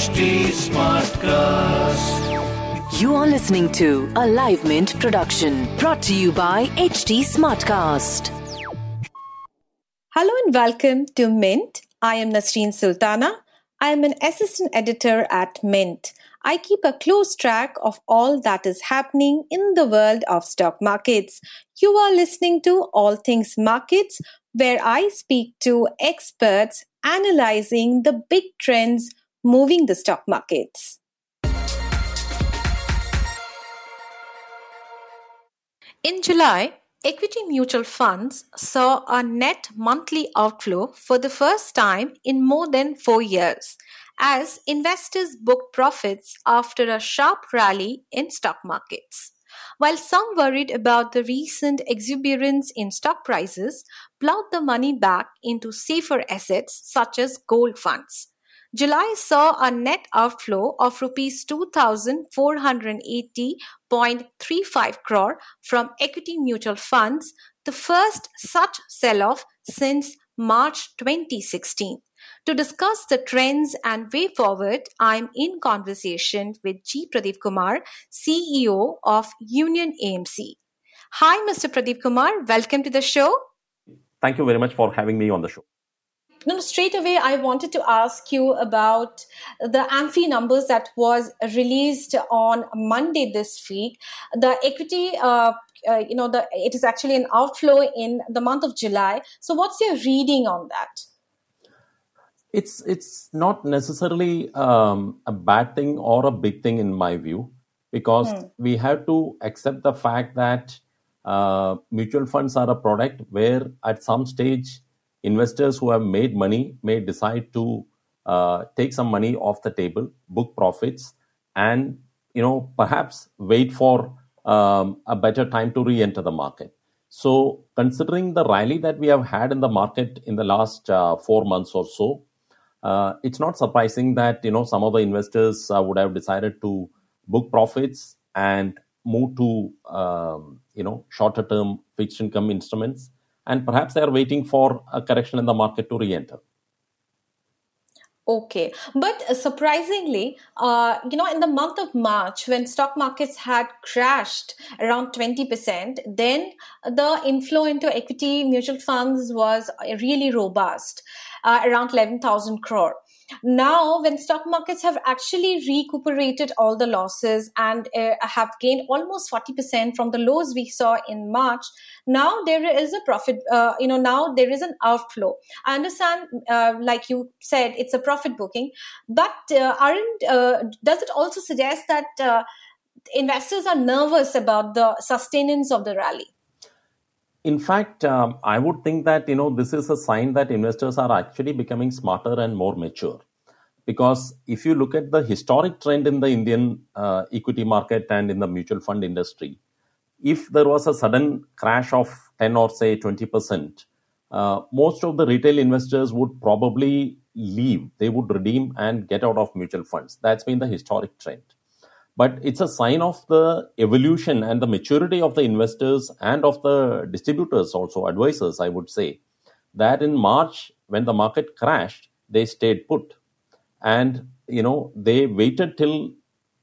HT Smartcast. You are listening to a Live Mint production brought to you by HT Smartcast. Hello and welcome to Mint. I am Nasreen Sultana. I am an assistant editor at Mint. I keep a close track of all that is happening in the world of stock markets. You are listening to All Things Markets, where I speak to experts analyzing the big trends moving the stock markets. In July, equity mutual funds saw a net monthly outflow for the first time in more than four years as investors booked profits after a sharp rally in stock markets. While some worried about the recent exuberance in stock prices, plowed the money back into safer assets such as gold funds. July saw a net outflow of rupees 2480.35 crore from equity mutual funds, the first such sell-off since March 2016. To discuss the trends and way forward, I'm in conversation with G. Pradeep Kumar, CEO of Union AMC. Hi, Mr. Pradeep Kumar. Welcome to the show. Thank you very much for having me on the show. No, straight away, I wanted to ask you about the AMFI numbers that was released on Monday this week. The equity, uh, uh, you know, the it is actually an outflow in the month of July. So, what's your reading on that? It's it's not necessarily um, a bad thing or a big thing in my view, because hmm. we have to accept the fact that uh, mutual funds are a product where at some stage investors who have made money may decide to uh, take some money off the table, book profits, and you know perhaps wait for um, a better time to re-enter the market. So, considering the rally that we have had in the market in the last uh, four months or so, uh, it's not surprising that you know some of the investors uh, would have decided to book profits and move to um, you know shorter term fixed income instruments and perhaps they are waiting for a correction in the market to re-enter Okay, but surprisingly, uh, you know, in the month of March, when stock markets had crashed around 20%, then the inflow into equity mutual funds was really robust, uh, around 11,000 crore. Now, when stock markets have actually recuperated all the losses and uh, have gained almost 40% from the lows we saw in March, now there is a profit, uh, you know, now there is an outflow. I understand, uh, like you said, it's a profit booking, but uh, aren't, uh, does it also suggest that uh, investors are nervous about the sustenance of the rally? In fact, um, I would think that you know this is a sign that investors are actually becoming smarter and more mature. Because if you look at the historic trend in the Indian uh, equity market and in the mutual fund industry, if there was a sudden crash of 10 or say 20 percent, uh, most of the retail investors would probably leave. They would redeem and get out of mutual funds. That's been the historic trend but it's a sign of the evolution and the maturity of the investors and of the distributors also advisors i would say that in march when the market crashed they stayed put. And you know they waited till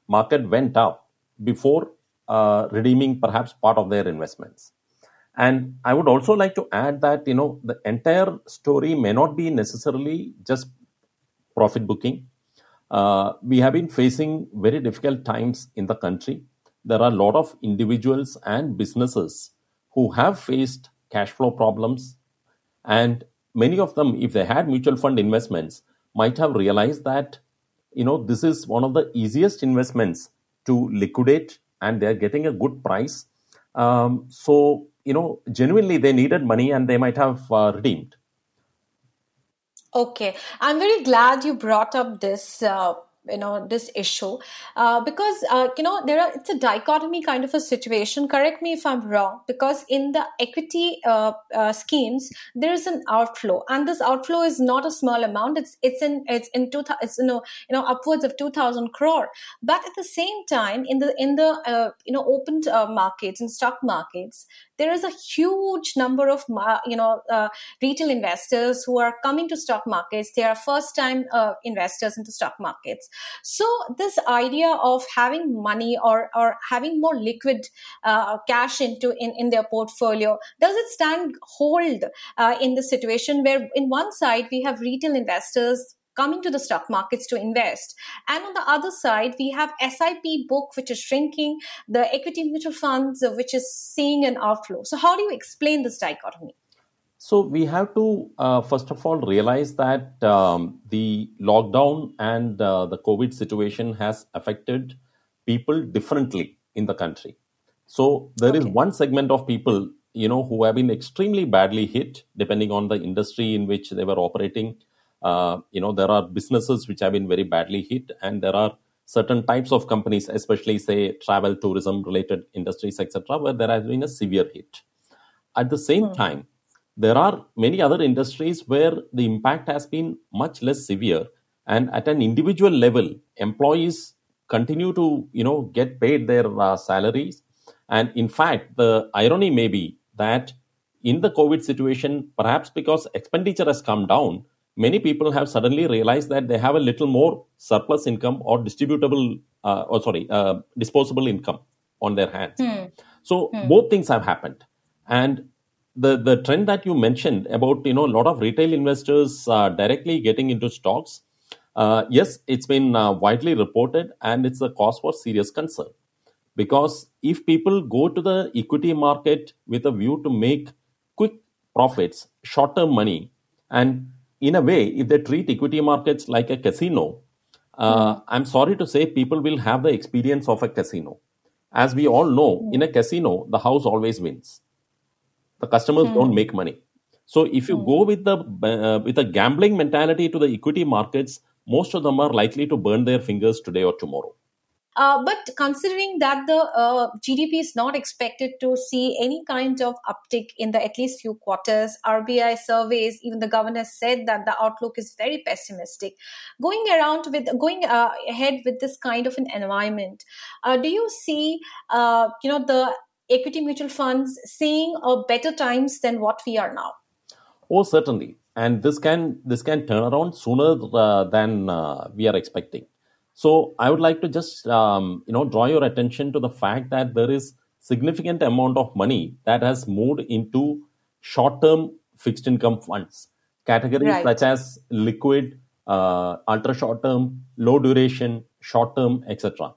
market went up before uh, redeeming perhaps part of their investments. And i would also like to add that you know the entire story may not be necessarily just profit booking uh, we have been facing very difficult times in the country. There are a lot of individuals and businesses who have faced cash flow problems. And many of them, if they had mutual fund investments, might have realized that, you know, this is one of the easiest investments to liquidate and they're getting a good price. Um, so, you know, genuinely they needed money and they might have uh, redeemed. Okay, I'm very glad you brought up this. Uh, you know this issue uh, because uh, you know there are it's a dichotomy kind of a situation. Correct me if i'm wrong because in the equity uh, uh schemes there is an outflow and this outflow is not a small amount. It's it's in it's in two it's you know you know upwards of 2000 crore. But at the same time in the in the uh, you know open uh, markets and stock markets there is a huge number of you know uh, retail investors who are coming to stock markets. They are first time uh, investors into stock markets. So this idea of having money or or having more liquid uh, cash into in, in their portfolio does it stand hold uh, in the situation where in one side we have retail investors coming to the stock markets to invest. And on the other side, we have SIP book, which is shrinking, the equity mutual funds, which is seeing an outflow. So, how do you explain this dichotomy? So, we have to, uh, first of all, realize that um, the lockdown and uh, the COVID situation has affected people differently in the country. So, there okay. is one segment of people you know who have been extremely badly hit depending on the industry in which they were operating uh, you know there are businesses which have been very badly hit and there are certain types of companies especially say travel tourism related industries etc where there has been a severe hit at the same hmm. time there are many other industries where the impact has been much less severe and at an individual level employees continue to you know get paid their uh, salaries and in fact the irony may be that in the covid situation perhaps because expenditure has come down many people have suddenly realized that they have a little more surplus income or distributable, uh, or sorry, uh, disposable income on their hands. Hmm. So hmm. both things have happened, and the the trend that you mentioned about you know a lot of retail investors uh, directly getting into stocks. Uh, yes, it's been uh, widely reported, and it's a cause for serious concern because if people go to the equity market with a view to make quick profits, short term money, and in a way, if they treat equity markets like a casino, uh. I'm sorry to say people will have the experience of a casino. As we all know, in a casino, the house always wins. The customers mm. don't make money. So if you go with the uh, with a gambling mentality to the equity markets, most of them are likely to burn their fingers today or tomorrow. Uh, but considering that the uh, GDP is not expected to see any kind of uptick in the at least few quarters, RBI surveys, even the governor said that the outlook is very pessimistic. Going around with going uh, ahead with this kind of an environment, uh, do you see, uh, you know, the equity mutual funds seeing better times than what we are now? Oh, certainly, and this can this can turn around sooner than we are expecting so I would like to just um, you know draw your attention to the fact that there is significant amount of money that has moved into short-term fixed income funds categories right. such as liquid, uh, ultra short-term, low duration, short-term, etc.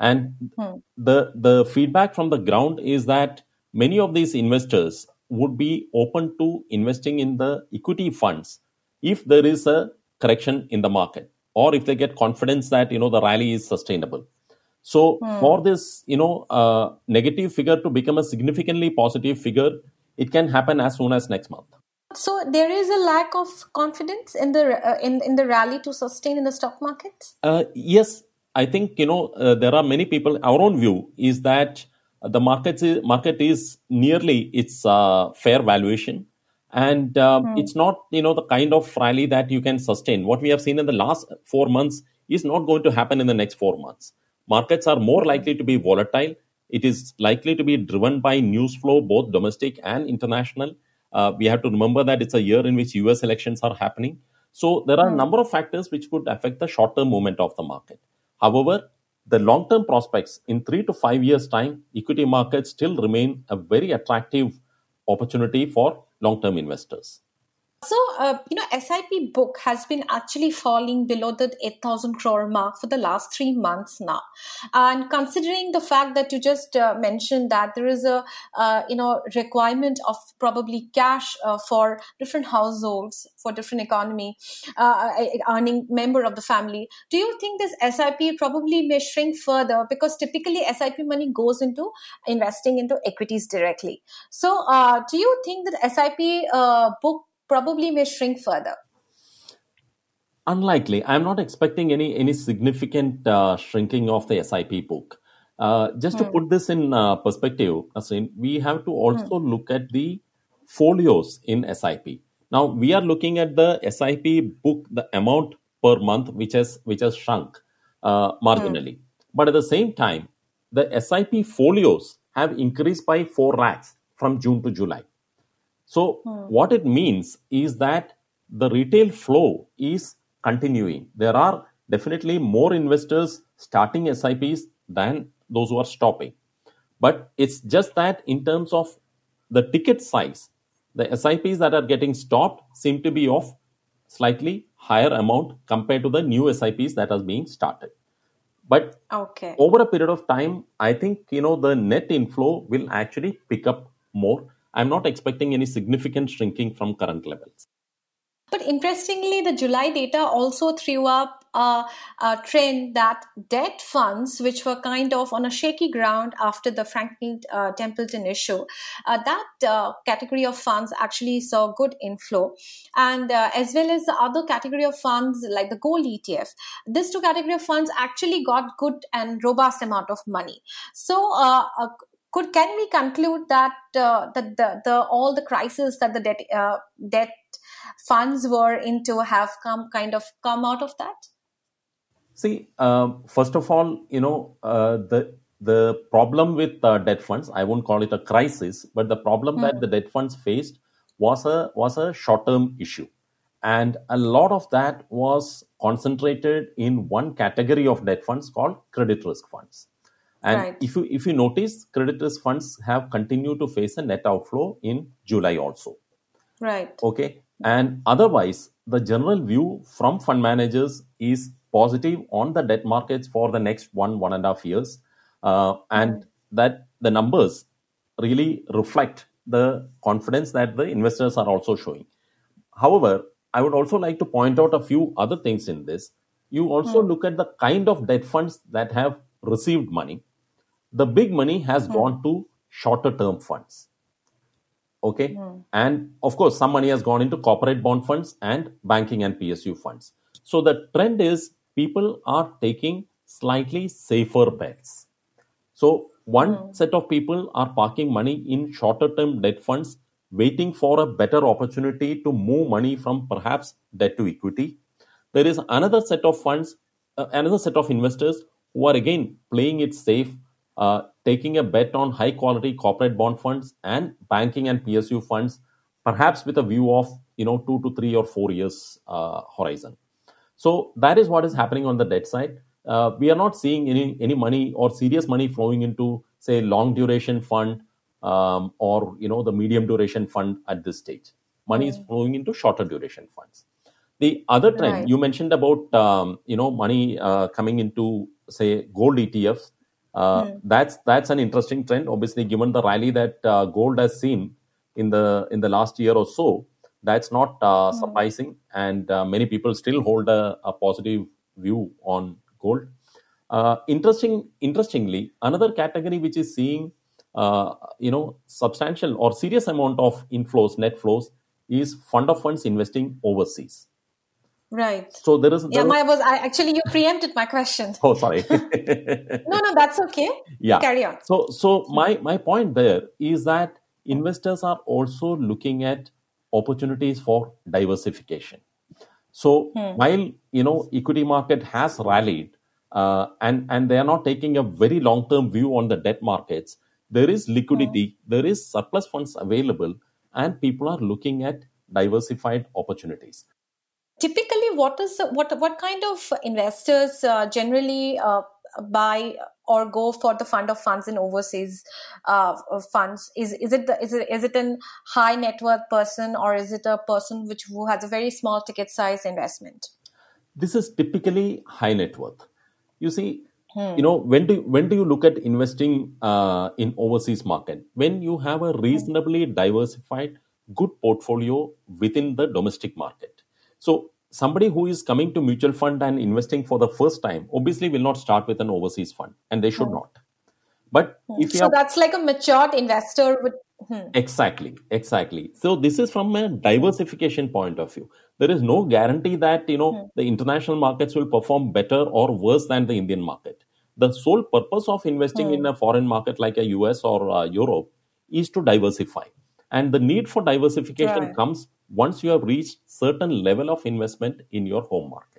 And hmm. the the feedback from the ground is that many of these investors would be open to investing in the equity funds if there is a correction in the market or if they get confidence that you know the rally is sustainable. So hmm. for this you know uh, negative figure to become a significantly positive figure it can happen as soon as next month. So there is a lack of confidence in the uh, in in the rally to sustain in the stock markets uh, yes. I think you know uh, there are many people our own view is that the market is, market is nearly its uh, fair valuation and um, mm. it's not you know the kind of rally that you can sustain. What we have seen in the last 4 months is not going to happen in the next 4 months. Markets are more likely to be volatile. It is likely to be driven by news flow both domestic and international. Uh, we have to remember that it's a year in which us elections are happening. So there are a hmm. number of factors which could affect the short term movement of the market. However the long term prospects in 3 to 5 years time equity markets still remain a very attractive opportunity for long term investors. So, uh, you know, SIP book has been actually falling below the 8,000 crore mark for the last three months now. And considering the fact that you just uh, mentioned that there is a, uh, you know, requirement of probably cash uh, for different households, for different economy, uh, earning member of the family, do you think this SIP probably may shrink further? Because typically SIP money goes into investing into equities directly. So, uh, do you think that SIP book probably may shrink further? Unlikely. I'm not expecting any any significant uh, shrinking of the SIP book. Uh, just to hmm. put this in uh, perspective, we have to also hmm. look at the folios in SIP. Now we are looking at the SIP book, the amount per month which has which has shrunk uh, marginally, hmm. but at the same time, the SIP folios have increased by four lakhs from June to July. So, hmm. what it means is that the retail flow is continuing. There are definitely more investors starting SIPs than those who are stopping. But it's just that in terms of the ticket size, the SIPs that are getting stopped seem to be of slightly higher amount compared to the new SIPs that are being started. But Okay. over a period of time, I think you know the net inflow will actually pick up more. I'm not expecting any significant shrinking from current levels. But interestingly, the July data also threw up a, a trend that debt funds, which were kind of on a shaky ground after the Franklin uh, Templeton issue, uh, that uh, category of funds actually saw good inflow, and uh, as well as the other category of funds like the gold ETF. These two category of funds actually got good and robust amount of money. So. Could can we conclude that uh, that the, the all the crisis that the debt uh, debt funds were into have come kind of come out of that? See, uh, first of all, you know uh, the the problem with uh, debt funds. I won't call it a crisis, but the problem that the debt funds faced was a was a short term issue, and a lot of that was concentrated in one category of debt funds called credit risk funds. And Right. if you if you notice, credit risk funds have continued to face a net outflow in July also. Right. Okay. And otherwise, the general view from fund managers is positive on the debt markets for the next one, one and a half years. Uh, and that the numbers really reflect the confidence that the investors are also showing. However, I would also like to point out a few other things in this. You also look at the kind of debt funds that have received money. The big money has hmm. gone to shorter term funds. Okay? Hmm. And of course some money has gone into corporate bond funds and banking and psu funds. So the trend is people are taking slightly safer bets. So one hmm. set of people are parking money in shorter term debt funds waiting for a better opportunity to move money from perhaps debt to equity. There is another set of funds uh, another set of investors who are again playing it safe uh, taking a bet on high quality corporate bond funds and banking and psu funds perhaps with a view of you know 2 to 3 or 4 years uh, horizon. So that is what is happening on the debt side. Uh, we are not seeing any any money or serious money flowing into say long duration fund um, or you know the medium duration fund at this stage. Money is flowing into shorter duration funds. The other trend Right. you mentioned about um, you know money uh, coming into say gold ETFs. Uh, That's that's an interesting trend. Obviously, given the rally that uh, gold has seen in the in the last year or so, that's not uh, surprising, and uh, many people still hold a, a positive view on gold. Uh, interesting, interestingly, another category which is seeing uh, you know substantial or serious amount of inflows, net flows, is fund of funds investing overseas. Right. So there is Yeah, my was I actually you preempted my question. oh sorry No, no, that's okay. yeah Carry on. so so my my point there is that investors are also looking at opportunities for diversification so while you know equity market has rallied uh, and and they are not taking a very long term view on the debt markets there is liquidity there is surplus funds available and people are looking at diversified opportunities Typically, what is the- what what kind of investors uh, generally uh, buy or go for the fund of funds in overseas uh, funds? Is is it the, is it is it an high net worth person or is it a person which who has a very small ticket size investment? this is typically high net worth. You see, you know when do when do you look at investing uh, in overseas market? When you have a reasonably diversified, good portfolio within the domestic market. So somebody who is coming to mutual fund and investing for the first time obviously will not start with an overseas fund, and they should not. But if you So have that's like a matured investor with. Hmm. Exactly, exactly. So this is from a diversification point of view. There is no guarantee that you know the international markets will perform better or worse than the Indian market. The sole purpose of investing in a foreign market like a US or uh, Europe is to diversify, and the need for diversification Right. comes once you have reached certain level of investment in your home market.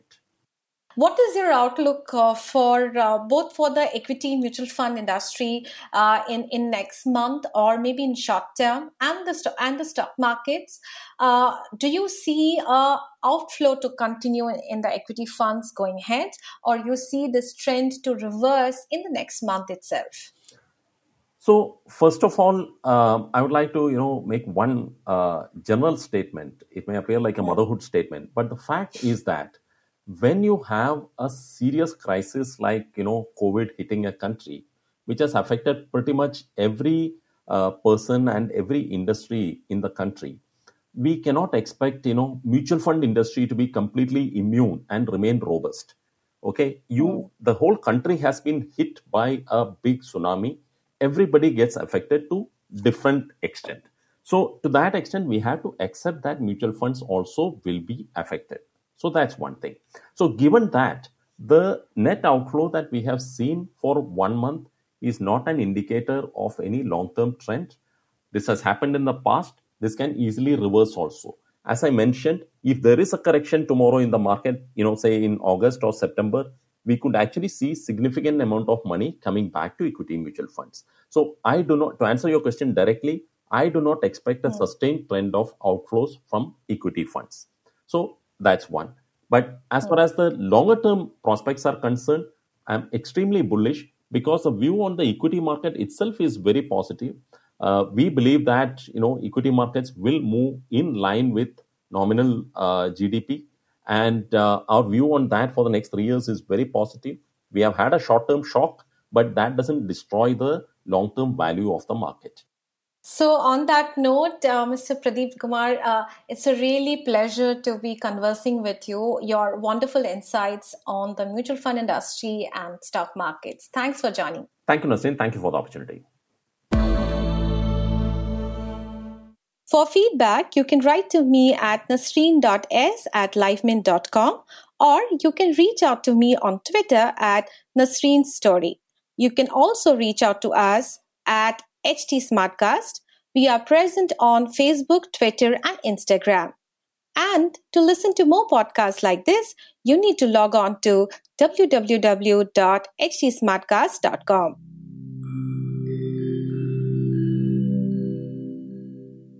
What is your outlook uh, for uh, both for the equity mutual fund industry uh, in in next month or maybe in short term and the sto- and the stock markets? Uh, do you see a outflow to continue in, in the equity funds going ahead, or you see this trend to reverse in the next month itself? So first of all, um, I would like to you know make one uh, general statement. It may appear like a motherhood statement, but the fact is that when you have a serious crisis like you know COVID hitting a country, which has affected pretty much every uh, person and every industry in the country, we cannot expect you know mutual fund industry to be completely immune and remain robust. Okay, you the whole country has been hit by a big tsunami everybody gets affected to different extent. So to that extent we have to accept that mutual funds also will be affected. So that's one thing. So given that the net outflow that we have seen for one month is not an indicator of any long term trend. This has happened in the past. This can easily reverse also. As i mentioned if there is a correction tomorrow in the market you know say in august or september we could actually see significant amount of money coming back to equity mutual funds. So I do not, to answer your question directly, I do not expect a sustained trend of outflows from equity funds. So that's one. But as far as the longer term prospects are concerned, I'm extremely bullish because the view on the equity market itself is very positive. Uh, we believe that you know equity markets will move in line with nominal uh, GDP and uh, our view on that for the next three years is very positive. We have had a short term shock, but that doesn't destroy the long term value of the market. So, on that note, uh, Mr. Pradeep Kumar, uh, it's a really pleasure to be conversing with you. Your wonderful insights on the mutual fund industry and stock markets. Thanks for joining. Thank you, Nasreen. Thank you for the opportunity. For feedback, you can write to me at nasreen.s at livemint.com or you can reach out to me on Twitter at Nasreen Story. You can also reach out to us at HT Smartcast. We are present on Facebook, Twitter, and Instagram. And to listen to more podcasts like this, you need to log on to www.htsmartcast.com.